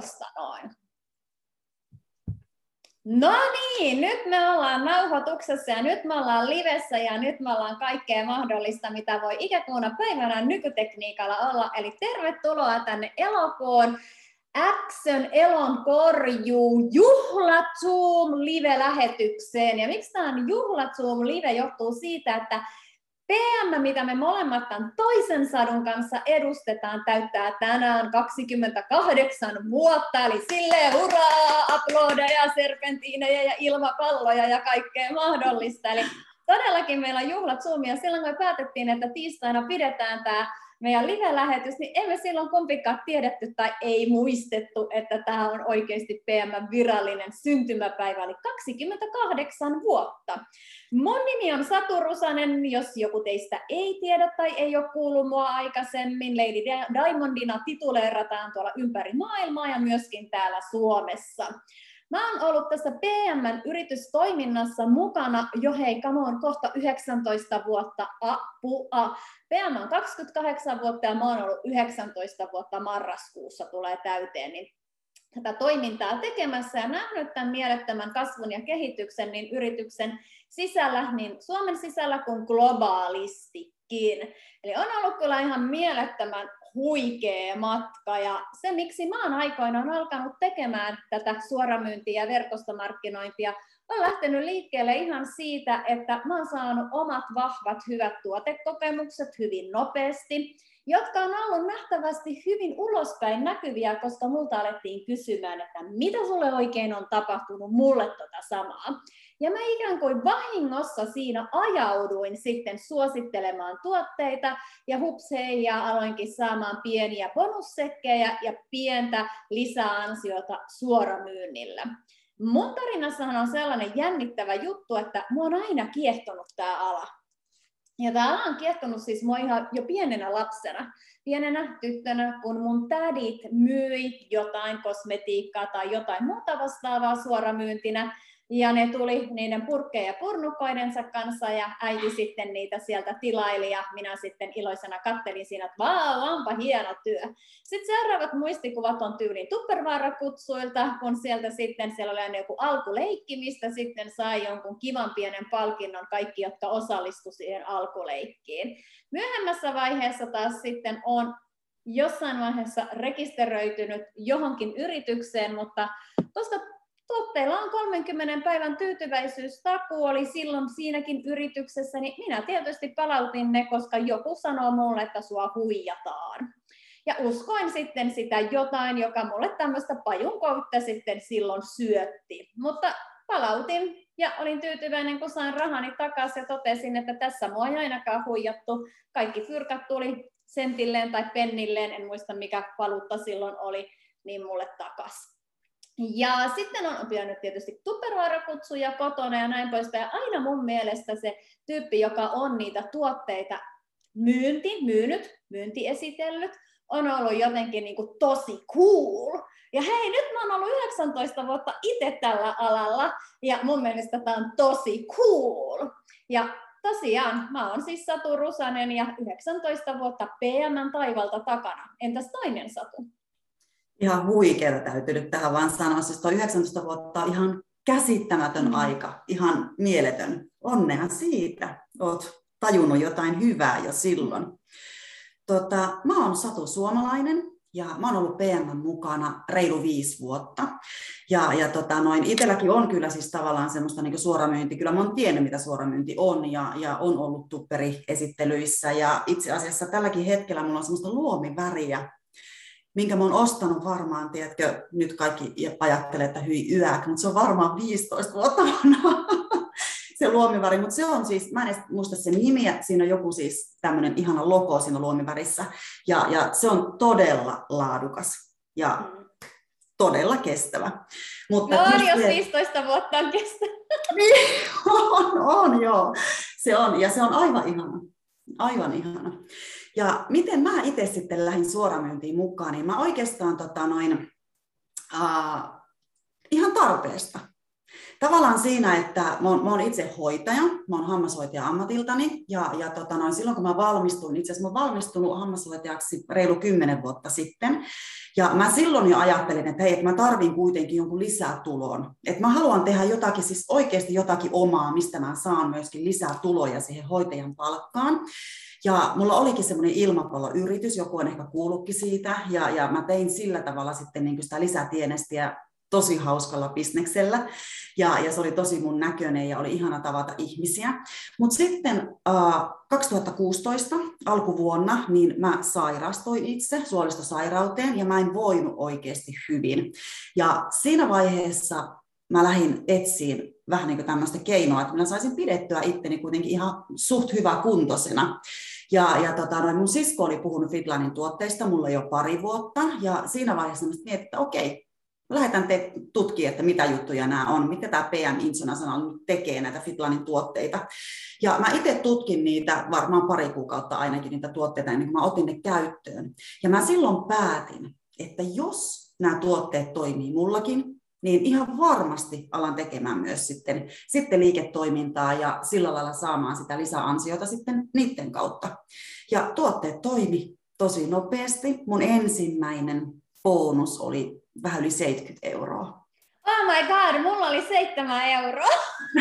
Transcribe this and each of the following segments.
tuosta noin. No niin, nyt me ollaan nauhoituksessa ja nyt me ollaan livessä ja nyt me ollaan kaikkea mahdollista, mitä voi ikäkuuna päivänä nykytekniikalla olla. Eli tervetuloa tänne elokuun Action Elon korjuu Juhla Zoom live-lähetykseen. Ja miksi tämä on Juhla Zoom live johtuu siitä, että PM, mitä me molemmat tämän toisen sadun kanssa edustetaan, täyttää tänään 28 vuotta, eli silleen hurraa, aplodeja, serpentiinejä ja ilmapalloja ja kaikkea mahdollista. Eli todellakin meillä on juhlat Zoomia. Silloin kun me päätettiin, että tiistaina pidetään tämä meidän live-lähetys, niin emme silloin kumpikaan tiedetty tai ei muistettu, että tämä on oikeasti PM virallinen syntymäpäivä, eli 28 vuotta. Mun nimi on Satu Rusanen, jos joku teistä ei tiedä tai ei ole kuullut mua aikaisemmin. Lady Diamondina tituleerataan tuolla ympäri maailmaa ja myöskin täällä Suomessa. Mä oon ollut tässä PM-yritystoiminnassa mukana jo hei, come on, kohta 19 vuotta apua. PM on 28 vuotta ja mä oon ollut 19 vuotta marraskuussa tulee täyteen, niin tätä toimintaa tekemässä ja nähnyt tämän mielettömän kasvun ja kehityksen niin yrityksen sisällä, niin Suomen sisällä kuin globaalistikin. Eli on ollut kyllä ihan mielettömän huikea matka. Ja se, miksi mä oon aikoinaan alkanut tekemään tätä suoramyyntiä ja verkostomarkkinointia, on lähtenyt liikkeelle ihan siitä, että mä oon saanut omat vahvat hyvät tuotekokemukset hyvin nopeasti, jotka on ollut nähtävästi hyvin ulospäin näkyviä, koska multa alettiin kysymään, että mitä sulle oikein on tapahtunut mulle tota samaa. Ja mä ikään kuin vahingossa siinä ajauduin sitten suosittelemaan tuotteita ja hupsei ja aloinkin saamaan pieniä bonussekkejä ja pientä lisäansiota suoramyynnillä. Mun tarinassahan on sellainen jännittävä juttu, että mua on aina kiehtonut tämä ala. Ja tämä ala on kiehtonut siis mua ihan jo pienenä lapsena. Pienenä tyttönä, kun mun tädit myi jotain kosmetiikkaa tai jotain muuta vastaavaa suoramyyntinä, ja ne tuli niiden purkkeja ja purnukoidensa kanssa ja äiti sitten niitä sieltä tilaili ja minä sitten iloisena kattelin siinä, että vau, onpa hieno työ. Sitten seuraavat muistikuvat on tyylin Tupperware-kutsuilta, kun sieltä sitten siellä oli aina joku alkuleikki, mistä sitten sai jonkun kivan pienen palkinnon kaikki, jotka osallistuivat siihen alkuleikkiin. Myöhemmässä vaiheessa taas sitten on jossain vaiheessa rekisteröitynyt johonkin yritykseen, mutta koska tuotteilla on 30 päivän tyytyväisyystakuu, oli silloin siinäkin yrityksessä, niin minä tietysti palautin ne, koska joku sanoo mulle, että sua huijataan. Ja uskoin sitten sitä jotain, joka mulle tämmöistä pajun kautta sitten silloin syötti. Mutta palautin ja olin tyytyväinen, kun sain rahani takaisin ja totesin, että tässä mua ei ainakaan huijattu. Kaikki fyrkat tuli sentilleen tai pennilleen, en muista mikä valuutta silloin oli, niin mulle takaisin. Ja sitten on pitänyt tietysti tupperware-kutsuja kotona ja näin poispäin. Ja aina mun mielestä se tyyppi, joka on niitä tuotteita myynti, myynyt, myynti esitellyt, on ollut jotenkin niin kuin tosi cool. Ja hei, nyt mä oon ollut 19 vuotta itse tällä alalla, ja mun mielestä tämä on tosi cool. Ja tosiaan, mä oon siis Satu Rusanen ja 19 vuotta PM taivalta takana. Entäs toinen Satu? Ihan huikeeta täytyy nyt tähän vaan sanoa. Siis tuo 19 vuotta on ihan käsittämätön mm. aika, ihan mieletön. Onnea siitä. Oot tajunnut jotain hyvää jo silloin. Tota, mä oon Satu Suomalainen ja mä oon ollut PM mukana reilu viisi vuotta. Ja, ja tota, noin, itselläkin on kyllä siis tavallaan semmoista niin suoramyynti. Kyllä mä oon tiennyt, mitä suoramyynti on ja, ja on ollut tupperiesittelyissä. Ja itse asiassa tälläkin hetkellä mulla on semmoista luomiväriä, minkä mä oon ostanut varmaan, tiedätkö, nyt kaikki ajattelee, että hyi yäk, mutta se on varmaan 15 vuotta vanha se luomiväri, mutta se on siis, mä en edes muista sen nimiä, siinä on joku siis tämmöinen ihana logo siinä luomivärissä, ja, ja se on todella laadukas ja mm. todella kestävä. Mutta no on, jos 15 vuotta on kestävä. niin, on, on, joo. Se on, ja se on aivan ihana. Aivan ihana. Ja miten mä itse sitten lähdin suoramyyntiin mukaan, niin mä oikeastaan tota noin, uh, ihan tarpeesta. Tavallaan siinä, että mä oon, itse hoitaja, mä oon hammashoitaja ammatiltani, ja, ja tota noin, silloin kun mä valmistuin, itse asiassa mä valmistunut hammashoitajaksi reilu kymmenen vuotta sitten, Ja mä silloin jo ajattelin, että hei, että mä tarvin kuitenkin jonkun lisää tulon. Että mä haluan tehdä jotakin, siis oikeasti jotakin omaa, mistä mä saan myöskin lisää tuloja siihen hoitajan palkkaan. Ja mulla olikin semmoinen ilmapalloyritys, joku on ehkä kuullutkin siitä, ja, ja mä tein sillä tavalla sitten niin sitä lisätienestiä tosi hauskalla bisneksellä ja, ja se oli tosi mun näköinen ja oli ihana tavata ihmisiä. Mutta sitten äh, 2016 alkuvuonna niin mä sairastuin itse suolistosairauteen ja mä en voinut oikeasti hyvin. Ja siinä vaiheessa mä lähdin etsiin vähän niin kuin tämmöistä keinoa, että minä saisin pidettyä itteni kuitenkin ihan suht hyvä kuntoisena. Ja, ja tota, noin mun sisko oli puhunut Fitlanin tuotteista mulla jo pari vuotta, ja siinä vaiheessa mietin, että okei, lähdetään te tutkimaan, että mitä juttuja nämä on, mitä tämä PM International nyt tekee näitä Fitlanin tuotteita. Ja mä itse tutkin niitä varmaan pari kuukautta ainakin niitä tuotteita ennen kuin mä otin ne käyttöön. Ja mä silloin päätin, että jos nämä tuotteet toimii mullakin, niin ihan varmasti alan tekemään myös sitten, sitten liiketoimintaa ja sillä lailla saamaan sitä lisäansiota sitten niiden kautta. Ja tuotteet toimi tosi nopeasti. Mun ensimmäinen bonus oli vähän yli 70 euroa. Oh my god, mulla oli 7 euroa.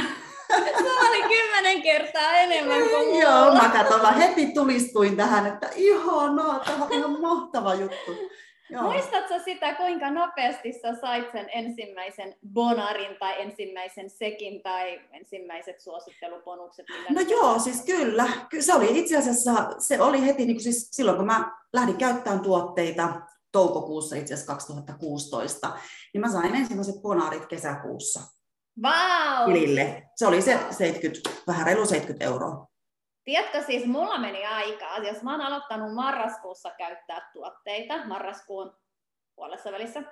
Se oli kymmenen kertaa enemmän kuin mulla. Joo, mä katson, mä heti tulistuin tähän, että ihanaa, tämä on ihan mahtava juttu. Joo. Muistatko sitä, kuinka nopeasti sä sait sen ensimmäisen bonarin tai ensimmäisen sekin tai ensimmäiset suosittelubonukset? No joo, siis kyllä. kyllä. Se oli itse asiassa, se oli heti niin kuin siis silloin, kun mä lähdin käyttämään tuotteita, toukokuussa itse asiassa 2016, niin mä sain ensimmäiset ponaarit kesäkuussa. Wow! Tilille. Se oli se 70, vähän reilu 70 euroa. Tiedätkö, siis mulla meni aikaa, jos mä oon aloittanut marraskuussa käyttää tuotteita, marraskuun puolessa välissä,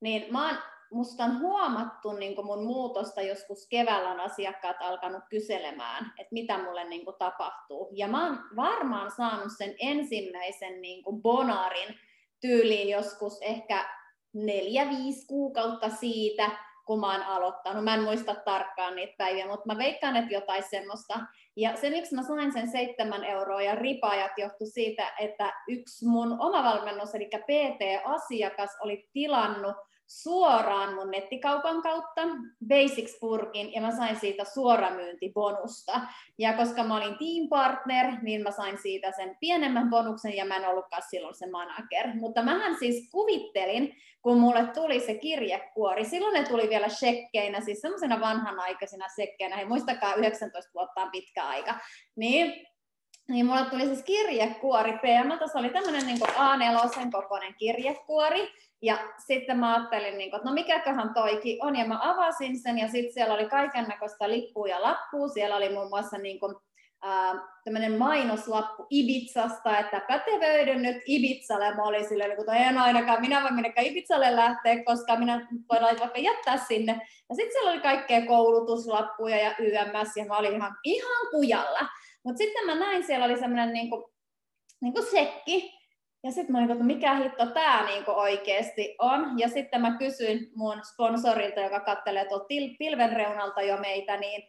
niin mä oon, musta on huomattu niin mun muutosta joskus keväällä on asiakkaat alkanut kyselemään, että mitä mulle niin tapahtuu. Ja mä oon varmaan saanut sen ensimmäisen niin bonarin tyyliin joskus ehkä neljä, viisi kuukautta siitä, kun mä oon aloittanut. Mä en muista tarkkaan niitä päiviä, mutta mä veikkaan, että jotain semmoista. Ja se, miksi mä sain sen seitsemän euroa ja ripajat johtui siitä, että yksi mun oma valmennus, eli PT-asiakas, oli tilannut suoraan mun nettikaupan kautta Basics-purkin ja mä sain siitä suoramyyntibonusta. Ja koska mä olin team partner, niin mä sain siitä sen pienemmän bonuksen ja mä en ollutkaan silloin se manager. Mutta mähän siis kuvittelin, kun mulle tuli se kirjekuori, silloin ne tuli vielä shekkeinä, siis semmoisena vanhanaikaisina shekkeinä, hei muistakaa 19 vuotta on pitkä aika, niin niin mulle tuli siis kirjekuori PM, tuossa oli tämmöinen niin A4 kokoinen kirjekuori, ja sitten mä ajattelin, niin kuin, että no mikäköhän toiki on, ja mä avasin sen, ja sitten siellä oli kaiken näköistä lippua ja lappua, siellä oli muun muassa niin kuin, tämmöinen mainoslappu Ibitsasta, että pätevöidyn nyt Ibitsalle. Mä olin silleen, että en ainakaan minä voi minnekään Ibitsalle lähteä, koska minä voin vaikka jättää sinne. Ja sitten siellä oli kaikkea koulutuslappuja ja YMS, ja mä olin ihan, ihan kujalla. Mutta sitten mä näin, siellä oli semmoinen niin kuin, niin kuin sekki, ja sitten mä olin, että mikä hitto tämä niinku oikeasti on. Ja sitten mä kysyin mun sponsorilta, joka kattelee tuolta pilven reunalta jo meitä, niin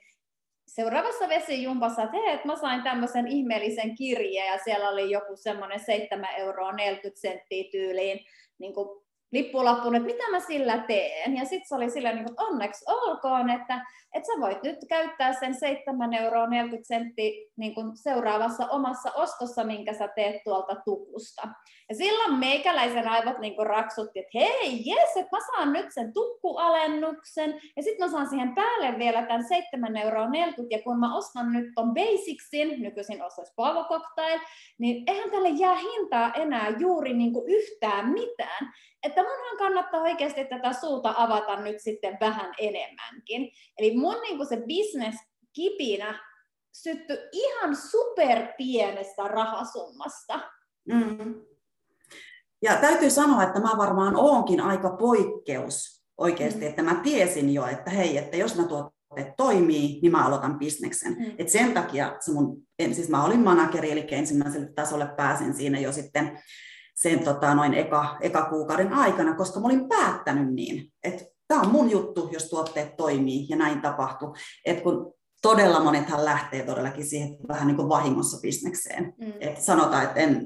seuraavassa vesijumpassa, että hei, että mä sain tämmöisen ihmeellisen kirjeen ja siellä oli joku semmoinen 7 euroa 40 senttiä tyyliin niin kuin lippulappuun, että mitä mä sillä teen. Ja sitten se oli silleen, niin että onneksi olkoon, että, että sä voit nyt käyttää sen 7 euroa 40 senttiä niin seuraavassa omassa ostossa, minkä sä teet tuolta tukusta. Ja silloin meikäläisen aivot niin raksutti, että hei, jes, että mä saan nyt sen tukkualennuksen, ja sitten mä saan siihen päälle vielä tämän 7 euroa 40, ja kun mä ostan nyt ton Basicsin, nykyisin ostais Pavo Cocktail, niin eihän tälle jää hintaa enää juuri niin yhtään mitään että munhan kannattaa oikeasti tätä suuta avata nyt sitten vähän enemmänkin. Eli mun niin se business kipinä syttyi ihan super pienestä rahasummasta. Mm. Ja täytyy sanoa, että mä varmaan oonkin aika poikkeus oikeasti, mm. että mä tiesin jo, että hei, että jos mä tuotteet toimii, niin mä aloitan bisneksen. Mm. Et sen takia se mun, siis mä olin manageri, eli ensimmäiselle tasolle pääsin siinä jo sitten sen tota, noin eka, eka kuukauden aikana, koska mä olin päättänyt niin, että tämä on mun juttu, jos tuotteet toimii ja näin tapahtuu. Et kun todella monethan lähtee todellakin siihen vähän niin kuin vahingossa bisnekseen. Mm. Et sanotaan, että en,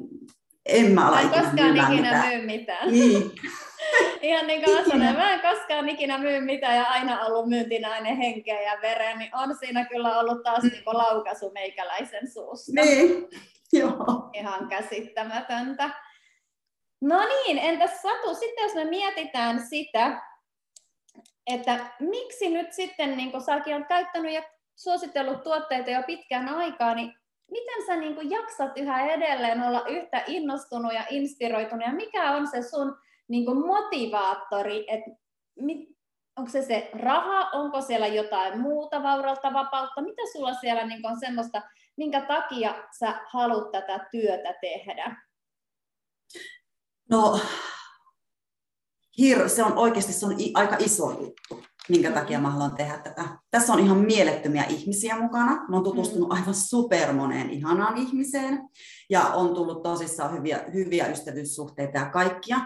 En mä ala ikinä koskaan ikinä mitään. myy mitään. Niin. Ihan niin kuin sanoin, mä en koskaan ikinä myy mitään ja aina ollut myyntinäinen henkeä ja veren, niin on siinä kyllä ollut taas Mm. niin kuin laukaisu meikäläisen suusta. niin. Joo. Ihan käsittämätöntä. No niin, entäs Satu, sitten jos me mietitään sitä, että miksi nyt sitten, niin kun säkin olet käyttänyt ja suositellut tuotteita jo pitkän aikaa, niin miten sä niin jaksat yhä edelleen olla yhtä innostunut ja inspiroitunut, ja mikä on se sun niin motivaattori, että onko se se raha, onko siellä jotain muuta vaurautta, vapautta, mitä sulla siellä niin on semmoista, minkä takia sä haluat tätä työtä tehdä? No, hir, se on oikeasti se on i, aika iso juttu, minkä takia mä haluan tehdä tätä. Tässä on ihan mielettömiä ihmisiä mukana. Mä oon tutustunut aivan supermoneen ihanaan ihmiseen ja on tullut tosissaan hyviä, hyviä ystävyyssuhteita ja kaikkia.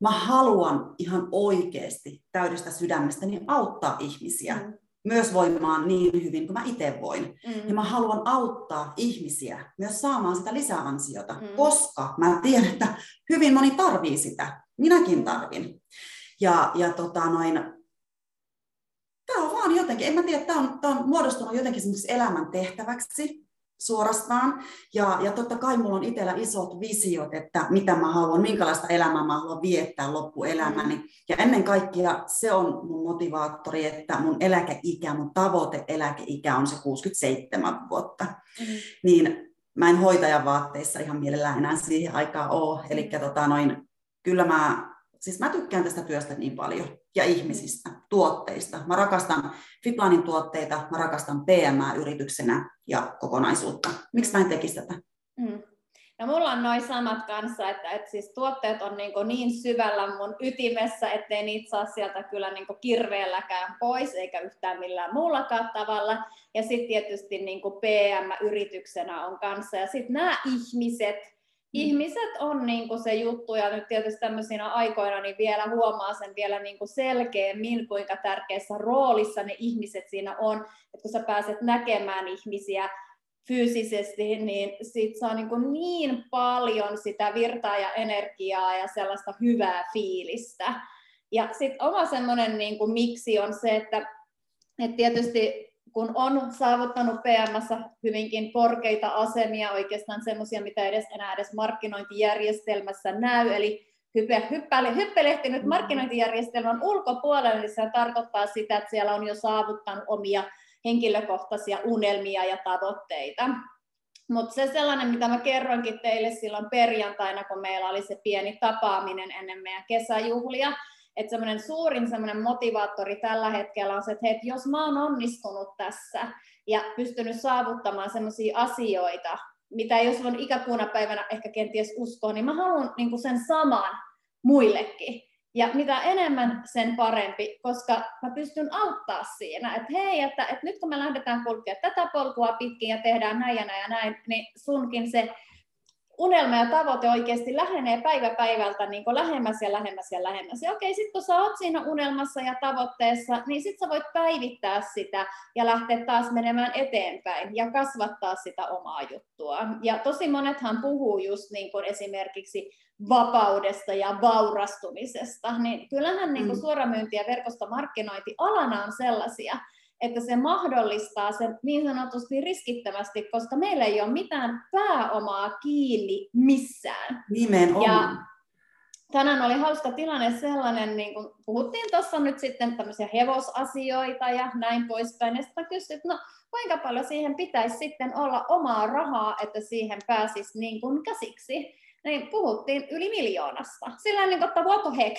Mä haluan ihan oikeasti täydestä sydämestäni auttaa ihmisiä Mm. myös voimaan niin hyvin kuin mä itse voin. Mm. Ja mä haluan auttaa ihmisiä myös saamaan sitä lisäansiota, Mm. mm. koska mä tiedän, että hyvin moni tarvii sitä. Minäkin tarvin. Ja, ja tota noin, tämä on vaan jotenkin, en mä tiedä, tämä on, tää on muodostunut jotenkin semmoiseksi elämän tehtäväksi suorastaan. Ja, ja totta kai mulla on itsellä isot visiot, että mitä mä haluan, minkälaista elämää mä haluan viettää loppuelämäni. Ja ennen kaikkea se on mun motivaattori, että mun eläkeikä, mun tavoite eläkeikä on se 67 vuotta. Mm. Niin mä en hoitajan vaatteissa ihan mielellään enää siihen aikaan ole. Eli tota noin, kyllä mä, siis mä tykkään tästä työstä niin paljon ja ihmisistä, tuotteista. Mä rakastan Fiplanin tuotteita, mä rakastan PMA-yrityksenä ja kokonaisuutta. Miksi mä en tekisi tätä? Mm. No mulla on noin samat kanssa, että, että siis tuotteet on niin, niin syvällä mun ytimessä, ettei niitä saa sieltä kyllä niin kirveelläkään pois, eikä yhtään millään muullakaan tavalla. Ja sitten tietysti niin PM-yrityksenä on kanssa. Ja sitten nämä ihmiset, ihmiset on niin se juttu, ja nyt tietysti tämmöisinä aikoina niin vielä huomaa sen vielä niin selkeämmin, kuinka tärkeässä roolissa ne ihmiset siinä on, että kun sä pääset näkemään ihmisiä, fyysisesti, niin siitä saa niin, kuin niin paljon sitä virtaa ja energiaa ja sellaista hyvää fiilistä. Ja sitten oma semmoinen niin kuin miksi on se, että, että tietysti kun on saavuttanut PMssä hyvinkin korkeita asemia, oikeastaan semmoisia, mitä edes enää edes markkinointijärjestelmässä näy, eli hyppelehtinyt markkinointijärjestelmän ulkopuolelle, niin se tarkoittaa sitä, että siellä on jo saavuttanut omia henkilökohtaisia unelmia ja tavoitteita. Mutta se sellainen, mitä mä kerroinkin teille silloin perjantaina, kun meillä oli se pieni tapaaminen ennen meidän kesäjuhlia, että semmoinen suurin semmoinen motivaattori tällä hetkellä on se, että, hei, jos mä oon onnistunut tässä ja pystynyt saavuttamaan semmoisia asioita, mitä jos on ikäkuuna päivänä ehkä kenties uskoa, niin mä haluan niin sen saman muillekin. Ja mitä enemmän, sen parempi, koska mä pystyn auttaa siinä, että hei, että, että nyt kun me lähdetään kulkea tätä polkua pitkin ja tehdään näin ja näin ja näin, niin sunkin se unelma ja tavoite oikeasti lähenee päivä päivältä niin lähemmäs ja lähemmäs ja lähemmäs. Ja okei, sitten kun sä oot siinä unelmassa ja tavoitteessa, niin sitten sä voit päivittää sitä ja lähteä taas menemään eteenpäin ja kasvattaa sitä omaa juttua. Ja tosi monethan puhuu just niin kuin esimerkiksi vapaudesta ja vaurastumisesta, niin kyllähän niin kuin Mm. suoramyynti ja verkostomarkkinointi alana on sellaisia, että se mahdollistaa sen niin sanotusti riskittömästi, koska meillä ei ole mitään pääomaa kiinni missään. Nimenomaan. Ja tänään oli hauska tilanne sellainen, niin kun puhuttiin tuossa nyt sitten tämmöisiä hevosasioita ja näin poispäin, ja sitten kysyin, että no kuinka paljon siihen pitäisi sitten olla omaa rahaa, että siihen pääsisi niin kuin käsiksi. Niin puhuttiin yli miljoonasta. Sillä niin kuin, että what the heck.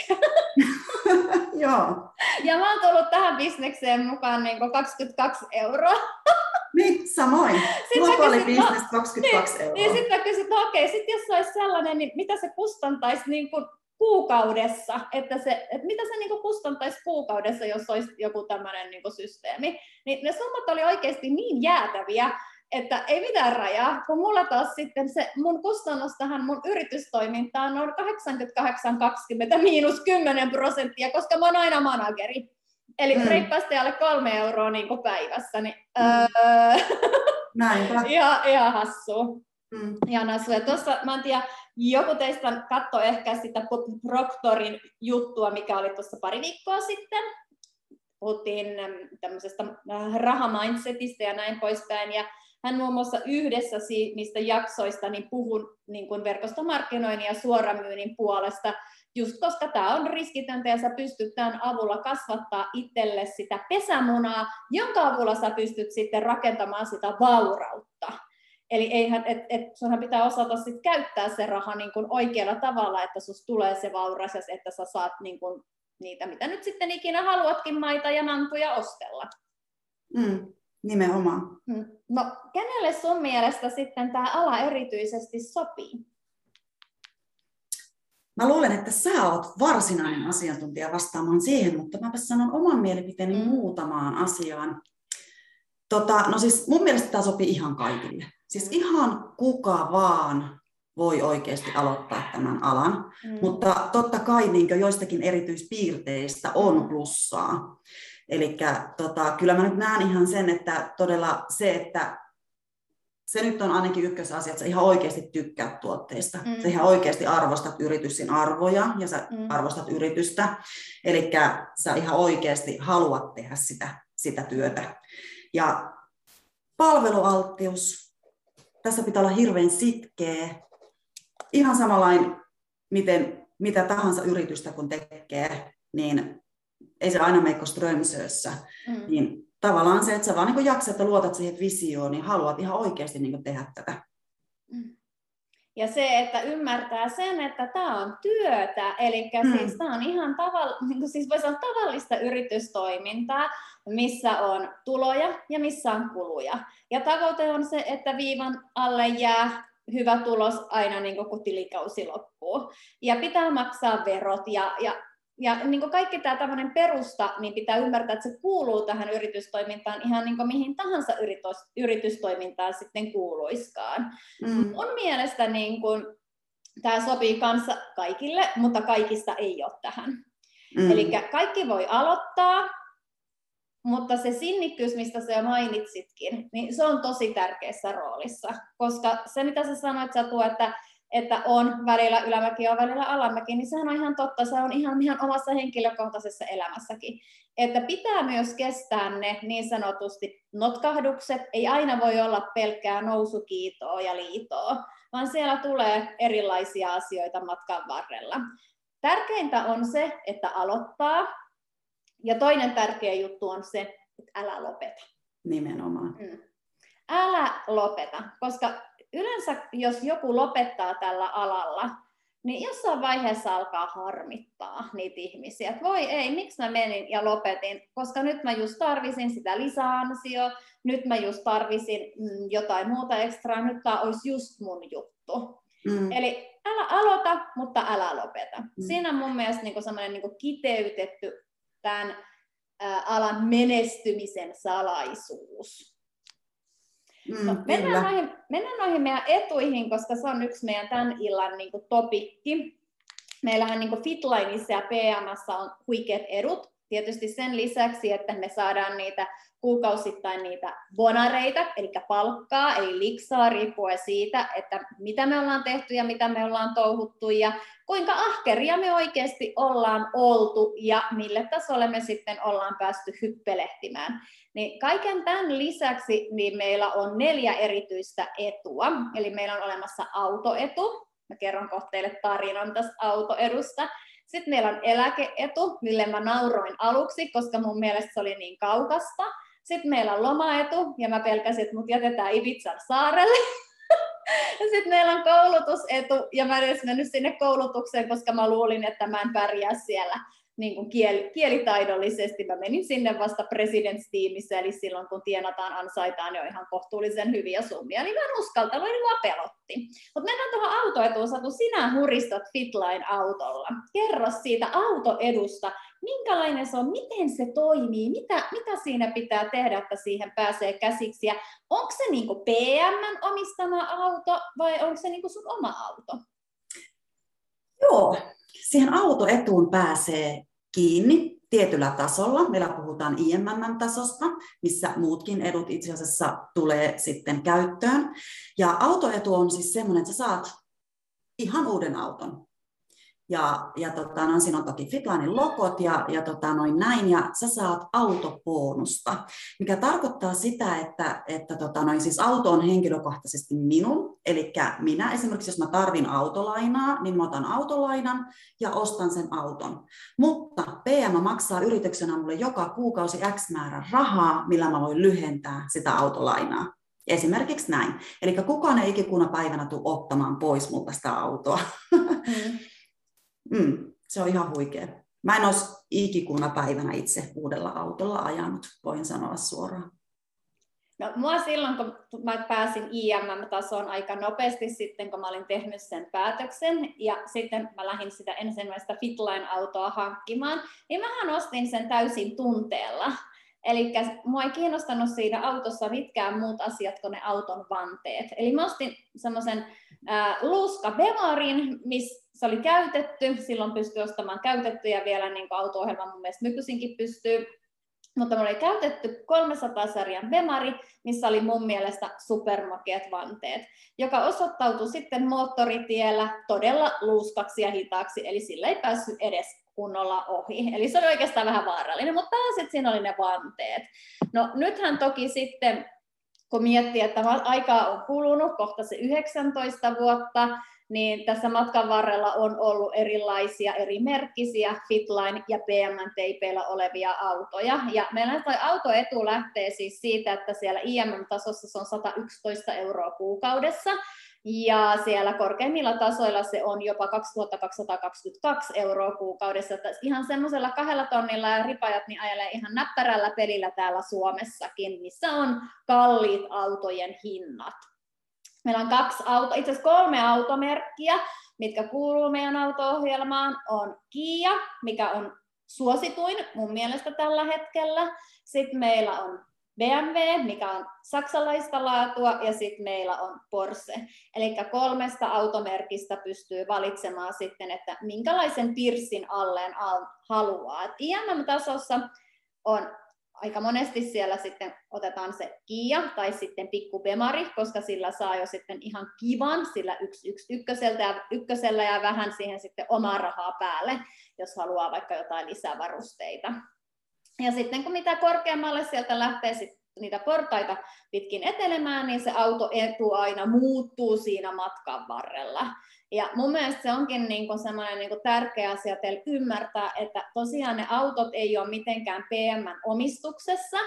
Joo. Ja mä oon tullut tähän bisnekseen mukaan niin kuin 22 euroa. Niin, samoin. Globaali kysyin, no, business 22 euroa. Niin sitten mä kysyin, että no okei, sit jos se olisi sellainen, niin mitä se kustantaisi niin kuin kuukaudessa, että, se, että mitä se niin kuin kustantaisi kuukaudessa, jos olisi joku tämmöinen niin kuin systeemi. Niin ne summat oli oikeasti niin jäätäviä, että ei mitään rajaa, kun mulla taas sitten se mun kustannus tähän mun yritystoimintaan on 88,20 miinus 10 prosenttia, koska mä oon aina manageri. Eli Mm. mm. reippaasti alle kolme euroa niin kuin päivässä, niin Mm. öö, Näinpä. ihan, ihan hassu. Mm. Ihan. Ja tuossa, mä en tiedä, joku teistä katsoi ehkä sitä Proctorin juttua, mikä oli tuossa pari viikkoa sitten. Puhuttiin tämmöisestä äh, rahamindsetistä ja näin poispäin. Ja hän muun muassa yhdessä niistä jaksoista niin puhui niin kuin verkostomarkkinoinnin ja suoramyynnin puolesta, just koska tämä on riskitöntä ja sä pystyt tämän avulla kasvattaa itselle sitä pesämunaa, jonka avulla sä pystyt sitten rakentamaan sitä vaurautta. Eli eihän, et, et sunhan pitää osata sit käyttää se raha niin kuin oikealla tavalla, että sus tulee se vauras että sä saat niin kuin niitä, mitä nyt sitten ikinä haluatkin, maita ja mantuja ostella. Mm, nimenomaan. Mm. No, kenelle sun mielestä sitten tämä ala erityisesti sopii? Mä luulen, että sä oot varsinainen asiantuntija vastaamaan siihen, mutta mä sanon oman mielipiteeni mm. muutamaan asiaan. Tota, no siis mun mielestä tämä sopii ihan kaikille. Siis mm. ihan kuka vaan voi oikeasti aloittaa tämän alan, mm. mutta totta kai niin joistakin erityispiirteistä on plussaa. Eli tota, kyllä mä nyt näen ihan sen, että todella se, että se nyt on ainakin ykkösasia, että sä ihan oikeasti tykkäät tuotteista. Mm. Sä ihan oikeasti arvostat yrityksin arvoja ja sä mm. arvostat yritystä. Eli sä ihan oikeasti haluat tehdä sitä, sitä työtä. Ja palvelualttius, tässä pitää olla hirveän sitkeä. Ihan samanlainen, miten, mitä tahansa yritystä kun tekee, niin ei se aina mene Strömsössä. Mm. Niin tavallaan se, että sä vaan niin jaksat ja luotat siihen visioon, niin haluat ihan oikeasti niin tehdä tätä. Mm. Ja se, että ymmärtää sen, että tämä on työtä, eli mm. siis tämä on ihan tavall- niin siis voi sanoa tavallista yritystoimintaa, missä on tuloja ja missä on kuluja. Ja tavoite on se, että viivan alle jää hyvä tulos aina niin kun tilikausi loppuu. Ja pitää maksaa verot ja, ja ja niin kuin kaikki tämä tämmöinen perusta, niin pitää ymmärtää, että se kuuluu tähän yritystoimintaan ihan niin kuin mihin tahansa yritys, yritystoimintaan sitten kuuluiskaan. Mm. Mun mielestä niin kuin, tämä sopii kanssa kaikille, mutta kaikista ei ole tähän. Mm. Eli kaikki voi aloittaa, mutta se sinnikkyys, mistä sä jo mainitsitkin, niin se on tosi tärkeässä roolissa. Koska se, mitä sä sanoit, Satu, että että on välillä ylämäki ja välillä alamäki, niin sehän on ihan totta, se on ihan, ihan omassa henkilökohtaisessa elämässäkin. Että pitää myös kestää ne niin sanotusti notkahdukset, ei aina voi olla pelkkää nousukiitoa ja liitoa, vaan siellä tulee erilaisia asioita matkan varrella. Tärkeintä on se, että aloittaa, ja toinen tärkeä juttu on se, että älä lopeta. Nimenomaan. Mm. Älä lopeta, koska yleensä jos joku lopettaa tällä alalla, niin jossain vaiheessa alkaa harmittaa niitä ihmisiä, että voi ei, miksi mä menin ja lopetin, koska nyt mä just tarvisin sitä lisäansio, nyt mä just tarvisin mm, jotain muuta ekstraa, nyt tämä olisi just mun juttu. Mm. Eli älä aloita, mutta älä lopeta. Mm. Siinä on mun mielestä niin semmoinen niin kiteytetty tämän alan menestymisen salaisuus. Mm, mennään, noihin, mennään noihin meidän etuihin, koska se on yksi meidän tämän illan niin kuin, topikki. Meillähän niin Fitlineissa ja PMS on huikeat edut. Tietysti sen lisäksi, että me saadaan niitä kuukausittain niitä bonareita, eli palkkaa, eli liksaa, riippuen siitä, että mitä me ollaan tehty ja mitä me ollaan touhuttu ja kuinka ahkeria me oikeasti ollaan oltu ja mille tasolle me sitten ollaan päästy hyppelehtimään. Niin kaiken tämän lisäksi niin meillä on neljä erityistä etua. Eli meillä on olemassa autoetu. Mä kerron kohta teille tarinan tästä autoedusta. Sitten meillä on eläkeetu, mille mä nauroin aluksi, koska mun mielestä se oli niin kaukasta. Sitten meillä on lomaetu, ja mä pelkäsin, että mut jätetään Ibizan saarelle. sitten meillä on koulutusetu, ja mä en edes mennyt sinne koulutukseen, koska mä luulin, että mä en pärjää siellä niin kuin kieli, kielitaidollisesti. Mä menin sinne vasta presidentstiimissä, eli silloin kun tienataan, ansaitaan jo ihan kohtuullisen hyviä summia, niin mä en uskaltanut, niin mua pelotti. Mutta mennään tuohon autoetuun, Satu, sinä huristat Fitline-autolla. Kerro siitä autoedusta, minkälainen se on, miten se toimii, mitä, mitä siinä pitää tehdä, että siihen pääsee käsiksi, ja onko se niin PM omistama auto, vai onko se niin sun oma auto? Joo, siihen autoetuun pääsee kiinni tietyllä tasolla. Meillä puhutaan IMM-tasosta, missä muutkin edut itse asiassa tulee sitten käyttöön. Ja autoetu on siis semmoinen, että sä saat ihan uuden auton. Ja, ja tota, no, siinä on toki Fitlinein logot ja, ja tota, noin näin, ja sä saat autobonusta, mikä tarkoittaa sitä, että, että tota, noin, siis auto on henkilökohtaisesti minun, eli minä esimerkiksi, jos mä tarvin autolainaa, niin mä otan autolainan ja ostan sen auton. Mutta PM maksaa yrityksenä mulle joka kuukausi X määrä rahaa, millä mä voin lyhentää sitä autolainaa. Esimerkiksi näin. Eli kukaan ei ikikuna päivänä tule ottamaan pois multa sitä autoa. Mm. Mm, se on ihan huikea. Mä en olisi ikikuna päivänä itse uudella autolla ajanut, voin sanoa suoraan. No, mua silloin, kun mä pääsin IMM-tasoon aika nopeasti sitten, kun mä olin tehnyt sen päätöksen, ja sitten mä lähdin sitä ensimmäistä Fitline-autoa hankkimaan, niin mähän ostin sen täysin tunteella. Eli mua ei kiinnostanut siinä autossa mitkään muut asiat kuin ne auton vanteet. Eli mä ostin semmoisen äh, Luska Bemarin, missä se oli käytetty, silloin pystyi ostamaan käytettyjä vielä, niin kuin auto-ohjelma mun mielestä nykyisinkin pystyy, mutta mulla oli käytetty 300-sarjan Bemari, missä oli mun mielestä supermakeat vanteet, joka osoittautui sitten moottoritiellä todella luuskaksi ja hitaaksi, eli sillä ei päässyt edes kunnolla ohi. Eli se oli oikeastaan vähän vaarallinen, mutta sitten siinä oli ne vanteet. No nythän toki sitten, kun miettii, että aikaa on kulunut, kohta se 19 vuotta, niin tässä matkan varrella on ollut erilaisia eri merkkisiä Fitline ja PMN-teipeillä olevia autoja. Ja meillä toi autoetu lähtee siis siitä, että siellä IMM-tasossa se on 111 euroa kuukaudessa, ja siellä korkeimmilla tasoilla se on jopa 2222 euroa kuukaudessa. Että ihan semmoisella kahdella tonnilla ja ripajat niin ajelee ihan näppärällä pelillä täällä Suomessakin, missä on kalliit autojen hinnat. Meillä on kaksi auto, itse asiassa kolme automerkkiä, mitkä kuuluu meidän auto-ohjelmaan. On Kia, mikä on suosituin mun mielestä tällä hetkellä. Sitten meillä on BMW, mikä on saksalaista laatua, ja sitten meillä on Porsche. Eli kolmesta automerkistä pystyy valitsemaan sitten, että minkälaisen pirssin alleen haluaa. IMM-tasossa on aika monesti siellä sitten otetaan se Kia tai sitten pikku Bemari, koska sillä saa jo sitten ihan kivan sillä yksi, yksi ykköseltä ja, ykkösellä ja vähän siihen sitten omaa rahaa päälle, jos haluaa vaikka jotain lisävarusteita. Ja sitten kun mitä korkeammalle sieltä lähtee sit niitä portaita pitkin etelemään, niin se auto etu aina muuttuu siinä matkan varrella. Ja mun mielestä se onkin niin kuin semmoinen niin kuin tärkeä asia teille ymmärtää, että tosiaan ne autot ei ole mitenkään PM-omistuksessa,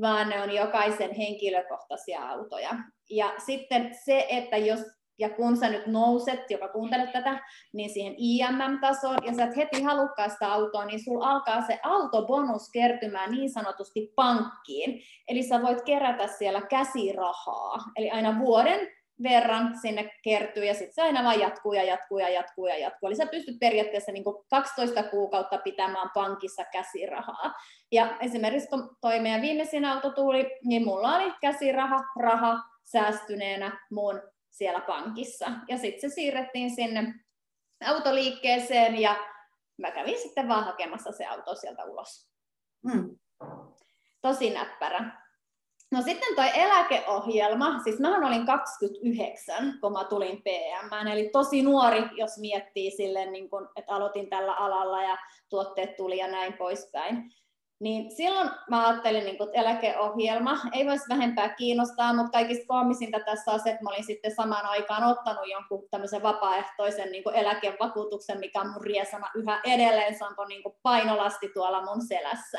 vaan ne on jokaisen henkilökohtaisia autoja. Ja sitten se, että jos ja kun sä nyt nouset, joka kuuntelet tätä, niin siihen IMM-tasoon, ja sä et heti halukkaa autoa, niin sulla alkaa se autobonus kertymään niin sanotusti pankkiin. Eli sä voit kerätä siellä käsirahaa. Eli aina vuoden verran sinne kertyy ja sitten se aina vaan jatkuu ja jatkuu ja jatkuu ja jatkuu. Eli sä pystyt periaatteessa niin 12 kuukautta pitämään pankissa käsirahaa. Ja esimerkiksi kun toi meidän viimeisin auto tuli, niin mulla oli käsiraha, raha säästyneenä mun siellä pankissa. Ja sitten se siirrettiin sinne autoliikkeeseen ja mä kävin sitten vaan hakemassa se auto sieltä ulos. Hmm. Tosi näppärä. No sitten toi eläkeohjelma, siis mä olin 29, kun mä tulin PM, eli tosi nuori, jos miettii silleen, niin kun, että aloitin tällä alalla ja tuotteet tuli ja näin poispäin. Niin silloin mä ajattelin, niin että eläkeohjelma ei voisi vähempää kiinnostaa, mutta kaikista koomisinta tässä on se, että mä olin sitten samaan aikaan ottanut jonkun tämmöisen vapaaehtoisen niin eläkevakuutuksen, mikä on mun riesana yhä edelleen, se on niin painolasti tuolla mun selässä.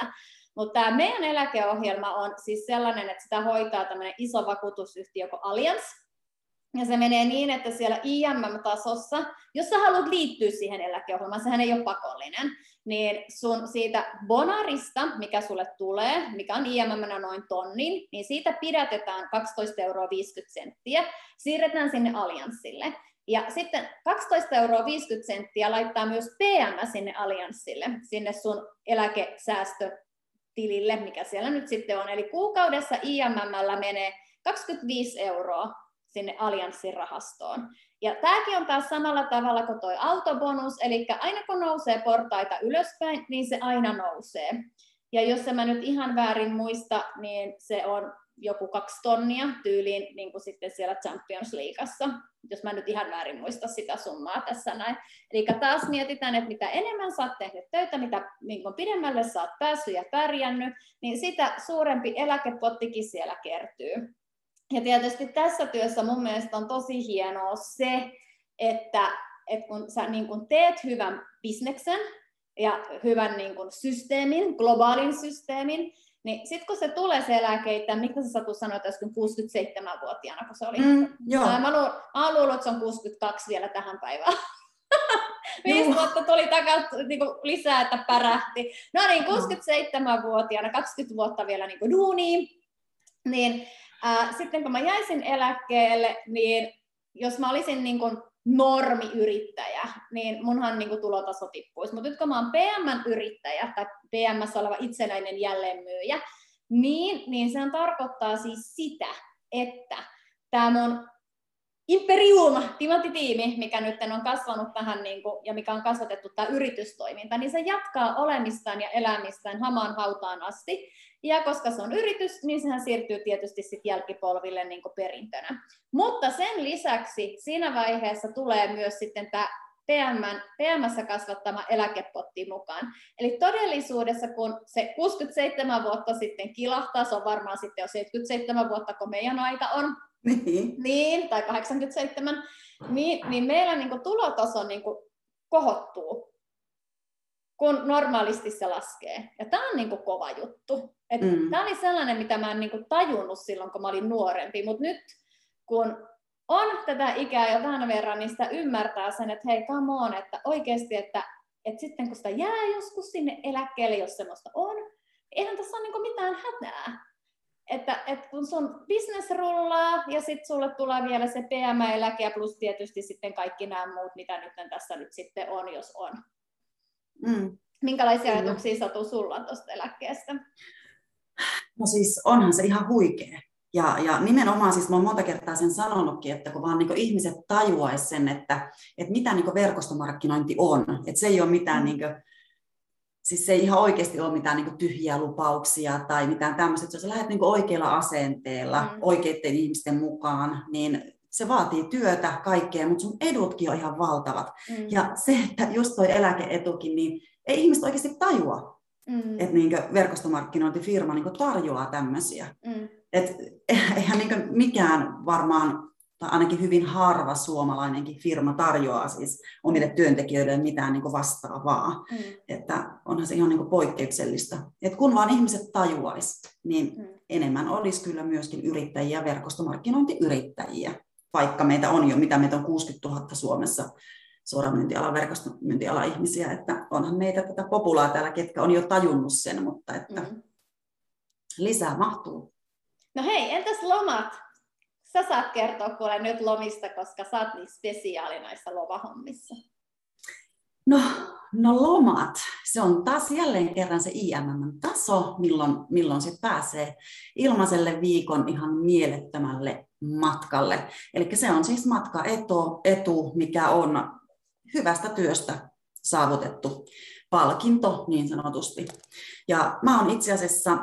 Mutta tämä meidän eläkeohjelma on siis sellainen, että sitä hoitaa tämmöinen iso vakuutusyhtiö kuin Allianz. Ja se menee niin, että siellä IMM-tasossa, jos sä haluat liittyä siihen eläkeohjelmaan, sehän ei ole pakollinen, niin sun siitä bonarista, mikä sulle tulee, mikä on IMM noin tonnin, niin siitä pidätetään 12,50 euroa senttiä, siirretään sinne allianssille. Ja sitten 12,50 euroa laittaa myös PM sinne allianssille, sinne sun eläkesäästö tilille, mikä siellä nyt sitten on. Eli kuukaudessa IMMllä menee 25 euroa sinne allianssirahastoon. Ja tämäkin on taas samalla tavalla kuin tuo autobonus, eli aina kun nousee portaita ylöspäin, niin se aina nousee. Ja jos mä nyt ihan väärin muista, niin se on joku kaksi tonnia tyyliin niin kuin sitten siellä Champions Leagueassa, jos mä nyt ihan väärin muista sitä summaa tässä näin. Eli taas mietitään, että mitä enemmän sä oot tehnyt töitä, mitä niin kuin pidemmälle sä oot päässyt ja pärjännyt, niin sitä suurempi eläkepottikin siellä kertyy. Ja tietysti tässä työssä mun mielestä on tosi hienoa se, että, että kun sä niin kun teet hyvän bisneksen ja hyvän niin kun systeemin, globaalin systeemin, niin sitten kun se tulee se eläkeitä, mitä sä Satu sanoit äsken 67-vuotiaana, kun se oli? Mm, joo. Mä, luul, mä luulen, että se on 62 vielä tähän päivään. Viisi vuotta tuli takaisin niin lisää, että pärähti. No niin, 67-vuotiaana, 20 vuotta vielä niin duuniin. Niin äh, sitten kun mä jäisin eläkkeelle, niin jos mä olisin niin kuin normiyrittäjä, niin munhan niin kuin tulotaso tippuisi. Mutta nyt kun mä oon PM-yrittäjä tai PMS oleva itsenäinen jälleenmyyjä, niin, niin se tarkoittaa siis sitä, että tämä mun Imperium, timanttitiimi, mikä nyt on kasvanut tähän niin kuin, ja mikä on kasvatettu tämä yritystoiminta, niin se jatkaa olemistaan ja elämistään hamaan hautaan asti. Ja koska se on yritys, niin sehän siirtyy tietysti sit jälkipolville niin kuin perintönä. Mutta sen lisäksi siinä vaiheessa tulee myös sitten tämä PM, PMssä kasvattama eläkepotti mukaan. Eli todellisuudessa, kun se 67 vuotta sitten kilahtaa, se on varmaan sitten jo 77 vuotta, kun meidän aika on, niin, niin tai 87, niin, niin meillä niin tulotaso niin kohottuu, kun normaalisti se laskee. Ja tämä on niin kova juttu. Et mm. Tämä oli sellainen, mitä mä en niin tajunnut silloin, kun mä olin nuorempi, mutta nyt kun on tätä ikää jo vähän verran, niin sitä ymmärtää sen, että hei, come on, että oikeasti, että, että sitten kun sitä jää joskus sinne eläkkeelle, jos semmoista on, niin eihän tässä ole niin mitään hätää. Että, että kun sun business rullaa ja sitten sulle tulee vielä se PM-eläke ja plus tietysti sitten kaikki nämä muut, mitä nyt tässä nyt sitten on, jos on. Mm. Minkälaisia Kyllä. ajatuksia Satu sulla tuosta eläkkeestä? No siis onhan se ihan huikea. Ja, ja nimenomaan siis mä oon monta kertaa sen sanonutkin, että kun vaan niin ihmiset tajuaisi sen, että, että mitä niin verkostomarkkinointi on. Että se ei ole mitään, mm. niin kuin, siis se ei ihan oikeasti ole mitään niin tyhjiä lupauksia tai mitään tämmöistä. Jos sä lähdet niin oikealla asenteella mm. oikeiden ihmisten mukaan, niin se vaatii työtä, kaikkea, mutta sun edutkin on ihan valtavat. Mm. Ja se, että just toi eläkeetukin, niin ei ihmiset oikeasti tajua, mm. että niin verkostomarkkinointifirma niin tarjoaa tämmöisiä. Mm. Et, eihän niin mikään varmaan, tai ainakin hyvin harva suomalainenkin firma tarjoaa siis omille työntekijöille mitään niin vastaavaa. Mm. Että onhan se ihan niin poikkeuksellista. Et kun vaan ihmiset tajuaisi, niin mm. enemmän olisi kyllä myöskin yrittäjiä, verkostomarkkinointiyrittäjiä vaikka meitä on jo, mitä meitä on 60 000 Suomessa suoramyyntialan, verkostomyyntialan ihmisiä, että onhan meitä tätä populaa täällä, ketkä on jo tajunnut sen, mutta että mm. lisää mahtuu. No hei, entäs lomat? Sä saat kertoa kuule nyt lomista, koska sä oot niin spesiaali näissä lomahommissa. No, no lomat, se on taas jälleen kerran se IMM-taso, milloin, milloin se pääsee ilmaiselle viikon ihan mielettömälle matkalle. Eli se on siis matka etu, etu, mikä on hyvästä työstä saavutettu palkinto niin sanotusti. Ja mä oon itse asiassa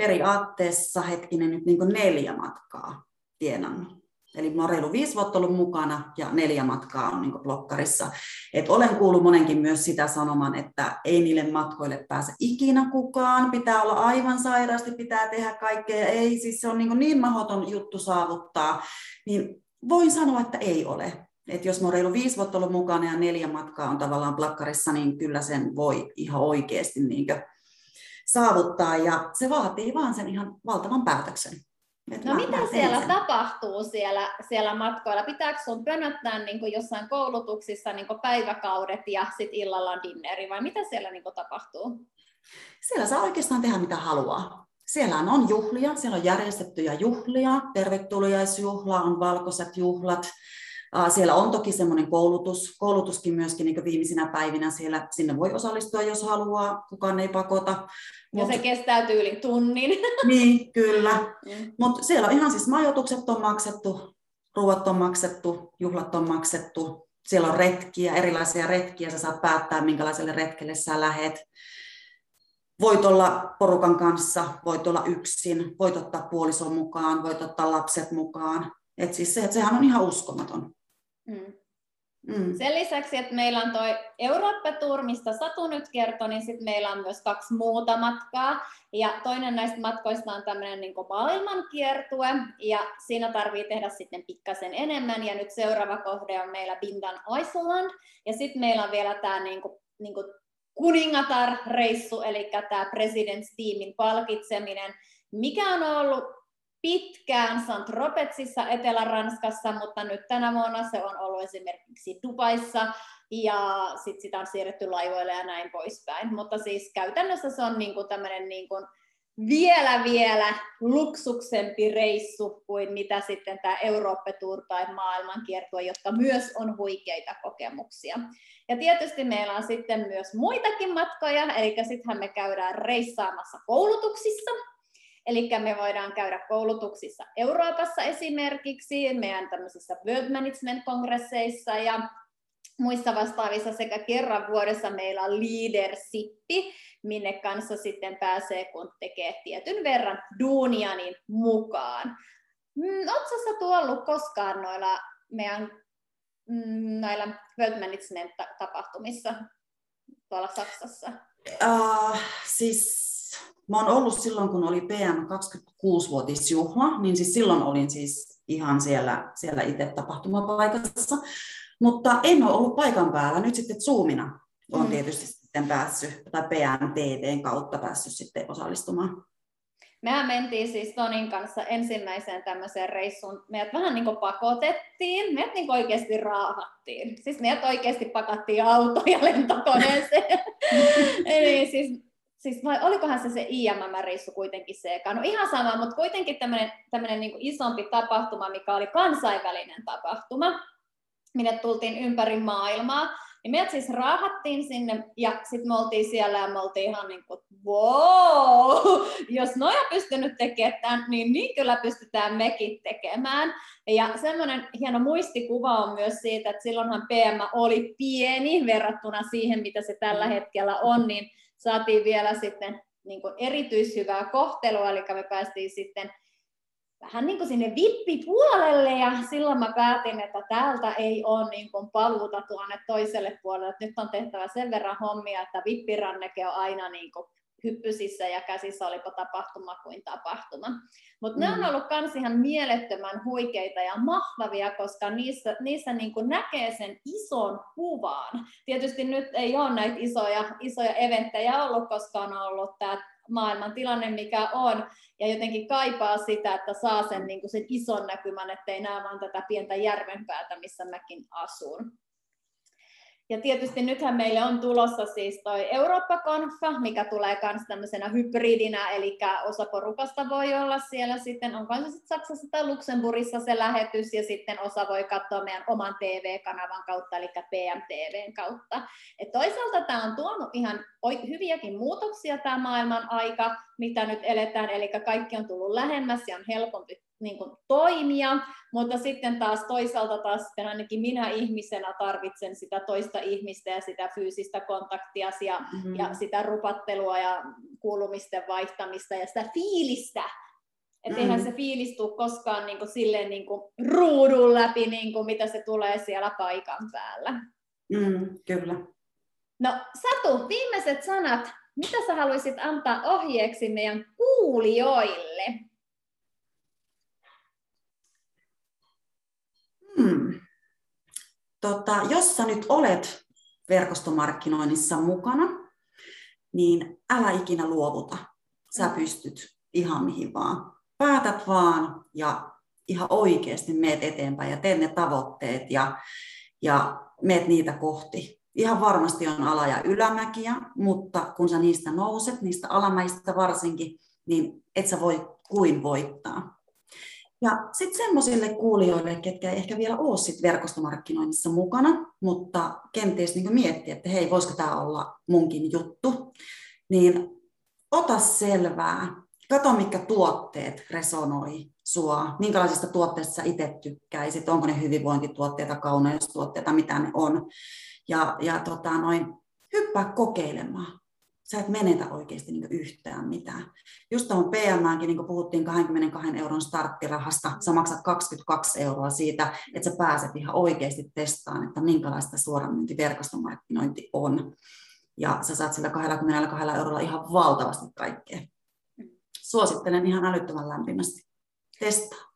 periaatteessa hetkinen nyt niin neljä matkaa tienannut. Eli mä oon reilu viisi vuotta ollut mukana ja neljä matkaa on niin blokkarissa. Et olen kuullut monenkin myös sitä sanoman, että ei niille matkoille pääse ikinä kukaan, pitää olla aivan sairaasti, pitää tehdä kaikkea. Ei, siis se on niin, niin mahdoton juttu saavuttaa. Niin voin sanoa, että ei ole. Et jos mä oon reilu viisi vuotta ollut mukana ja neljä matkaa on tavallaan plakkarissa, niin kyllä sen voi ihan oikeasti niin saavuttaa. Ja se vaatii vaan sen ihan valtavan päätöksen. Et no mitä siellä sen. tapahtuu siellä, siellä matkoilla? Pitääkö sun pönöttää niin jossain koulutuksissa niin päiväkaudet ja sitten illalla on dinneri vai mitä siellä niin tapahtuu? Siellä saa oikeastaan tehdä mitä haluaa. Siellä on juhlia, siellä on järjestettyjä juhlia, tervetuliaisjuhla, on valkoiset juhlat, siellä on toki semmoinen koulutus, koulutuskin myöskin niin viimeisinä päivinä siellä, sinne voi osallistua, jos haluaa, kukaan ei pakota. Ja Mut, se kestää tyyli tunnin. Niin, kyllä. Mm. Mutta siellä on ihan siis majoitukset on maksettu, ruuat on maksettu, juhlat on maksettu, siellä on retkiä, erilaisia retkiä, sä saat päättää, minkälaiselle retkelle sä lähet. voit olla porukan kanssa, voit olla yksin, voit ottaa puolison mukaan, voit ottaa lapset mukaan. Et siis se, että sehän on ihan uskomaton. Mm. Mm. Sen lisäksi, että meillä on tuo Eurooppa-tour, mistä Satu nyt kertoi, niin sitten meillä on myös kaksi muuta matkaa. Ja toinen näistä matkoista on tämmöinen niin maailmankiertue, ja siinä tarvii tehdä sitten pikkasen enemmän. Ja nyt seuraava kohde on meillä Bintan Iceland, ja sitten meillä on vielä tämä niin kuin, niin kuin kuningatar-reissu, eli tämä President's Teamin palkitseminen, mikä on ollut pitkään St. Tropezissa Etelä-Ranskassa, mutta nyt tänä vuonna se on ollut esimerkiksi Dubaissa ja sitten sitä on siirretty laivoille ja näin poispäin. Mutta siis käytännössä se on niinku tämmöinen niinku vielä vielä luksuksempi reissu kuin mitä sitten tämä Eurooppa tai maailmankiertue, jotka myös on huikeita kokemuksia. Ja tietysti meillä on sitten myös muitakin matkoja, eli sittenhän me käydään reissaamassa koulutuksissa, Eli me voidaan käydä koulutuksissa Euroopassa esimerkiksi, meidän tämmöisissä World Management-kongresseissa ja muissa vastaavissa sekä kerran vuodessa meillä on leadership, minne kanssa sitten pääsee, kun tekee tietyn verran duunia niin mukaan. Mm, Oletko tuollut koskaan noilla meidän mm, noilla World Management-tapahtumissa tuolla Saksassa? Uh, siis Mä oon ollut silloin, kun oli PM 26-vuotisjuhla, niin siis silloin olin siis ihan siellä, siellä itse tapahtumapaikassa. Mutta en ole ollut paikan päällä. Nyt sitten Zoomina on mm. tietysti sitten päässyt, tai PMTVn kautta päässyt sitten osallistumaan. Mehän mentiin siis Tonin kanssa ensimmäiseen tämmöiseen reissuun. Meidät vähän niin pakotettiin, meidät niin oikeasti raahattiin. Siis meidät oikeasti pakattiin autoja lentokoneeseen. Eli siis siis vai olikohan se se IMM-reissu kuitenkin se eka? No ihan sama, mutta kuitenkin tämmöinen, niin isompi tapahtuma, mikä oli kansainvälinen tapahtuma, minne tultiin ympäri maailmaa. Ja meidät siis raahattiin sinne ja sitten me oltiin siellä ja me oltiin ihan niin kuin, wow, jos noja pystynyt tekemään tämän, niin niin kyllä pystytään mekin tekemään. Ja semmoinen hieno muistikuva on myös siitä, että silloinhan PM oli pieni verrattuna siihen, mitä se tällä hetkellä on, niin saatiin vielä sitten niin kuin erityishyvää kohtelua, eli me päästiin sitten vähän niin kuin sinne vippipuolelle ja silloin mä päätin, että täältä ei ole niin kuin paluuta tuonne toiselle puolelle, nyt on tehtävä sen verran hommia, että vippiranneke on aina niin kuin hyppysissä ja käsissä, olipa tapahtuma kuin tapahtuma. Mutta mm. ne on mm. ollut myös ihan mielettömän huikeita ja mahtavia, koska niissä, niissä niin kuin näkee sen ison kuvan. Tietysti nyt ei ole näitä isoja, isoja eventtejä ollut, koska on ollut tämä maailman tilanne, mikä on, ja jotenkin kaipaa sitä, että saa sen, niin kuin sen ison näkymän, ettei näe vaan tätä pientä järvenpäätä, missä mäkin asun. Ja tietysti nythän meille on tulossa siis toi Eurooppa-konfa, mikä tulee myös tämmöisenä hybridinä, eli osa porukasta voi olla siellä sitten, onko se sitten Saksassa tai Luxemburgissa se lähetys, ja sitten osa voi katsoa meidän oman TV-kanavan kautta, eli PMTVn kautta. Et toisaalta tämä on tuonut ihan hyviäkin muutoksia tämä maailman aika, mitä nyt eletään, eli kaikki on tullut lähemmäs ja on helpompi niin kuin toimia, mutta sitten taas toisaalta taas sitten ainakin minä ihmisenä tarvitsen sitä toista ihmistä ja sitä fyysistä kontaktia ja, mm-hmm. ja sitä rupattelua ja kuulumisten vaihtamista ja sitä fiilistä. Että mm-hmm. eihän se fiilis tule koskaan niin kuin silleen niin kuin ruudun läpi, niin kuin mitä se tulee siellä paikan päällä. Mm, kyllä. No Satu, viimeiset sanat. Mitä sä haluaisit antaa ohjeeksi meidän kuulijoille? Hmm. Tota, jos sä nyt olet verkostomarkkinoinnissa mukana, niin älä ikinä luovuta. Sä pystyt ihan mihin vaan. Päätät vaan ja ihan oikeasti meet eteenpäin ja teet ne tavoitteet ja, ja meet niitä kohti. Ihan varmasti on ala- ja ylämäkiä, mutta kun sä niistä nouset, niistä alamäistä varsinkin, niin et sä voi kuin voittaa. Ja sitten semmoisille kuulijoille, ketkä ei ehkä vielä ole sit verkostomarkkinoinnissa mukana, mutta kenties niin miettiä, että hei, voisiko tämä olla munkin juttu, niin ota selvää, kato mitkä tuotteet resonoi sua, minkälaisista tuotteista sä itse tykkäisit, onko ne hyvinvointituotteita, kauneustuotteita, mitä ne on. Ja, ja tota noin, hyppää kokeilemaan. Sä et menetä oikeasti niin yhtään mitään. Just tuohon PMäänkin, niin puhuttiin 22 euron starttirahasta, sä maksat 22 euroa siitä, että sä pääset ihan oikeasti testaamaan, että minkälaista suoramyyntiverkostomarkkinointi on. Ja sä saat sillä 22 eurolla ihan valtavasti kaikkea. Suosittelen ihan älyttömän lämpimästi. Testaa.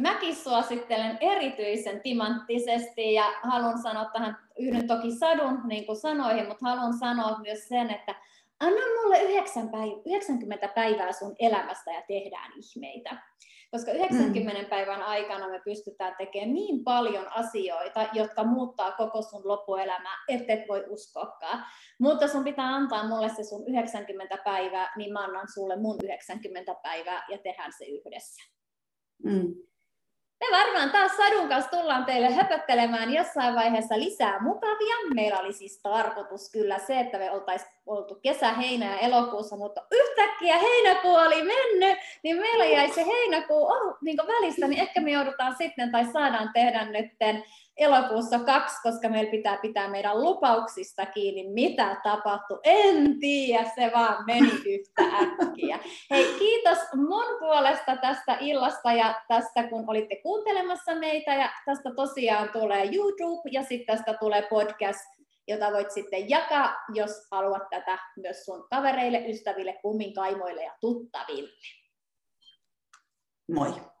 Mäkin suosittelen erityisen timanttisesti ja haluan sanoa tähän yhden toki sadun niin kuin sanoihin, mutta haluan sanoa myös sen, että anna mulle 90 päivää sun elämästä ja tehdään ihmeitä. Koska 90 mm. päivän aikana me pystytään tekemään niin paljon asioita, jotka muuttaa koko sun loppuelämää, et voi uskoakaan. Mutta sun pitää antaa mulle se sun 90 päivää, niin mä annan sulle mun 90 päivää ja tehdään se yhdessä. Mm. Me varmaan taas Sadun kanssa tullaan teille höpöttelemään jossain vaiheessa lisää mukavia. Meillä oli siis tarkoitus kyllä se, että me oltaisiin oltu kesä, heinä ja elokuussa, mutta yhtäkkiä heinäkuu oli mennyt, niin meillä jäi se heinäkuu oh, niin välistä, niin ehkä me joudutaan sitten tai saadaan tehdä nytten elokuussa kaksi, koska meillä pitää pitää meidän lupauksista kiinni. Mitä tapahtui? En tiedä, se vaan meni yhtä äkkiä. Hei, kiitos mun puolesta tästä illasta ja tästä, kun olitte kuuntelemassa meitä. Ja tästä tosiaan tulee YouTube ja sitten tästä tulee podcast, jota voit sitten jakaa, jos haluat tätä myös sun kavereille, ystäville, kumminkaimoille ja tuttaville. Moi!